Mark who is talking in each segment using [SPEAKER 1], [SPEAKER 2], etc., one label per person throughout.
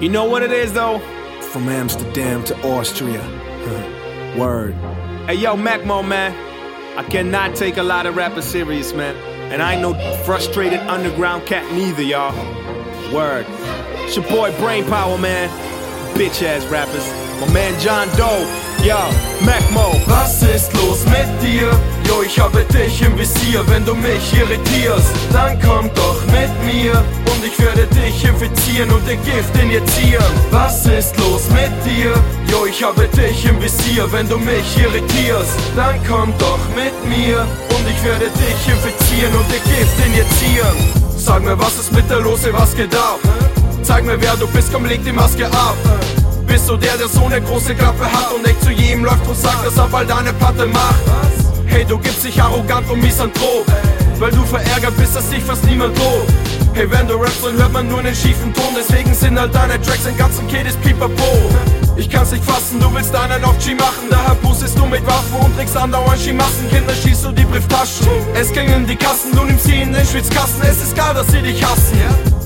[SPEAKER 1] You know what it is though?
[SPEAKER 2] From Amsterdam to Austria. Word.
[SPEAKER 1] Hey yo, Macmo, man. I cannot take a lot of rappers serious, man. And I ain't no frustrated underground cat neither, y'all. Word. It's your boy Brain Power, man. Bitch ass rappers. My man John Doe. Yo, Macmo.
[SPEAKER 3] Was ist los mit dir? Jo, ich habe dich im Visier, wenn du mich irritierst, dann komm doch mit mir und ich werde dich infizieren und dir Gift injizieren. Was ist los mit dir? Jo, ich habe dich im Visier, wenn du mich irritierst, dann komm doch mit mir und ich werde dich infizieren und dir Gift injizieren. Sag mir, was ist mit der Lose, was geht ab? Zeig mir, wer du bist, komm, leg die Maske ab. Bist du der, der so eine große Klappe hat und nicht zu jedem läuft und sagt, dass er bald deine Platte macht? Hey, du gibst dich arrogant und misanthrop, weil du verärgert bist, dass dich fast niemand lobt. Hey, wenn du rappst, dann hört man nur einen schiefen Ton, deswegen sind halt deine Tracks ein ganzen Kedis Pipapo. Ich kann's nicht fassen, du willst einen auf G machen, daher boostest du mit Waffen und trägst andauernd Skimassen. Kinder schießt du die Brieftaschen, es gingen die Kassen, du nimmst sie in den Schwitzkasten, es ist klar, dass sie dich hassen.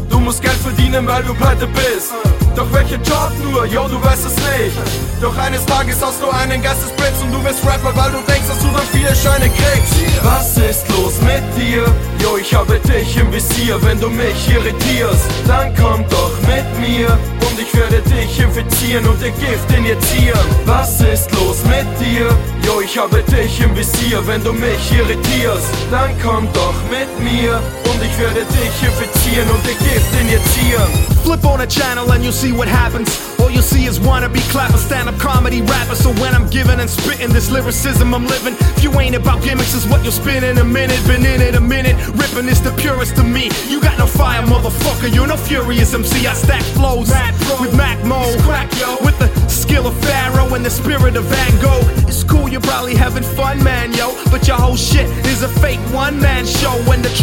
[SPEAKER 3] Du musst Geld verdienen, weil du pleite bist. Doch welche Job nur? Yo, du weißt es nicht. Doch eines Tages hast du einen Geistesblitz und du bist Rapper, weil du denkst, dass du dann viele Scheine kriegst. Was ist los mit dir? Yo, ich habe dich im Visier. Wenn du mich irritierst, dann komm doch mit mir und ich werde dich infizieren und dir Gift injizieren. Was ist los mit dir? Yo, ich habe dich im Visier. Wenn du mich irritierst, dann komm doch mit mir und ich werde dich infizieren und dir Gift injizieren.
[SPEAKER 1] Flip on a channel and you'll see what happens. All you'll see is wannabe clapper, stand up comedy rapper. So when I'm giving and spitting this lyricism I'm living, if you ain't about gimmicks, is what you'll spin in a minute. Been in it a minute, ripping is the purest to me. You got no fire, motherfucker, you're no furious MC. I stack flows with Mac mode, with the skill of Pharaoh and the spirit of Van Gogh. It's cool, you're probably having fun, man, yo. But your whole shit is a fake one man show.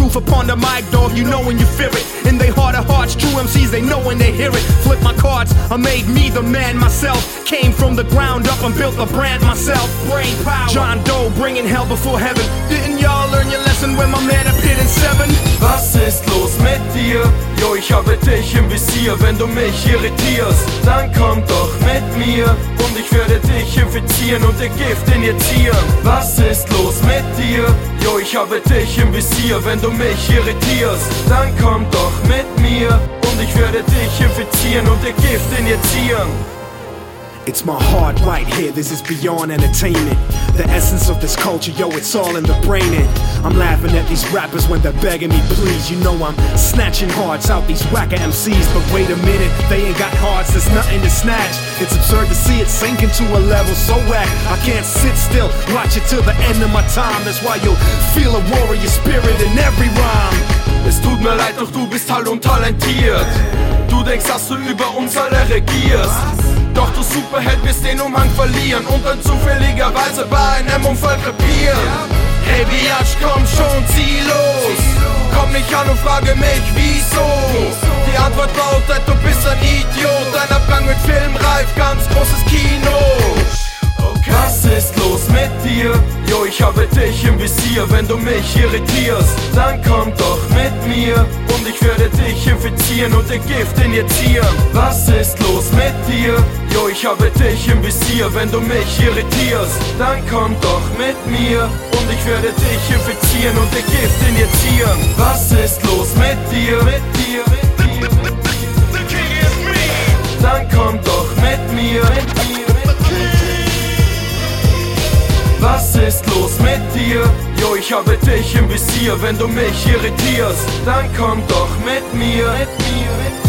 [SPEAKER 1] Truth upon the mic, dog, you know when you fear it. In they heart of hearts, true MCs, they know when they hear it. Flip my cards, I made me the man myself. Came from the ground up and built the brand myself. Brain power. John Doe bringing hell before heaven. Didn't y'all learn your lesson when my man appeared in seven?
[SPEAKER 3] Was ist los mit dir? Jo, ich habe dich im Visier, wenn du mich irritierst, dann komm doch mit mir und ich werde dich infizieren und dir Gift injizieren. Was ist los mit dir? Jo, ich habe dich im Visier, wenn du mich irritierst, dann komm doch mit mir und ich werde dich infizieren und dir Gift injizieren.
[SPEAKER 2] It's my heart right here, this is beyond entertainment. The essence of this culture, yo, it's all in the brain. And I'm laughing at these rappers when they're begging me, please. You know I'm snatching hearts out these whacker MCs. But wait a minute, they ain't got hearts, there's nothing to snatch. It's absurd to see it sinking to a level so whack. I can't sit still, watch it till the end of my time. That's why you'll feel a warrior spirit in every rhyme.
[SPEAKER 3] Es tut mir leid, doch du bist halt untalentiert. Du denkst, dass du über uns alle regierst. Doch du Superheld wirst den Umhang verlieren und dann zufälligerweise bei einem Unfall krepieren. Hey Biatch, komm schon, zieh los. Komm nicht an und frage mich, wieso. Die Antwort lautet, du bist ein Idiot. Dein Abgang mit Filmreif, ganz großes Kino. Was ist los mit dir? Jo, ich habe dich im Visier, wenn du mich irritierst, dann komm doch mit mir und ich werde dich infizieren und dir Gift injizieren. Was ist los mit dir? Ich habe dich im Visier, wenn du mich irritierst, dann komm doch mit mir und ich werde dich infizieren und dir Gift injizieren. Was ist los mit dir? Mit dir, mit dir. Dann komm doch mit mir. Mit mir. Was ist los mit dir? Jo, ich habe dich im Visier, wenn du mich irritierst, dann komm doch mit mir. Mit mir, mit mir.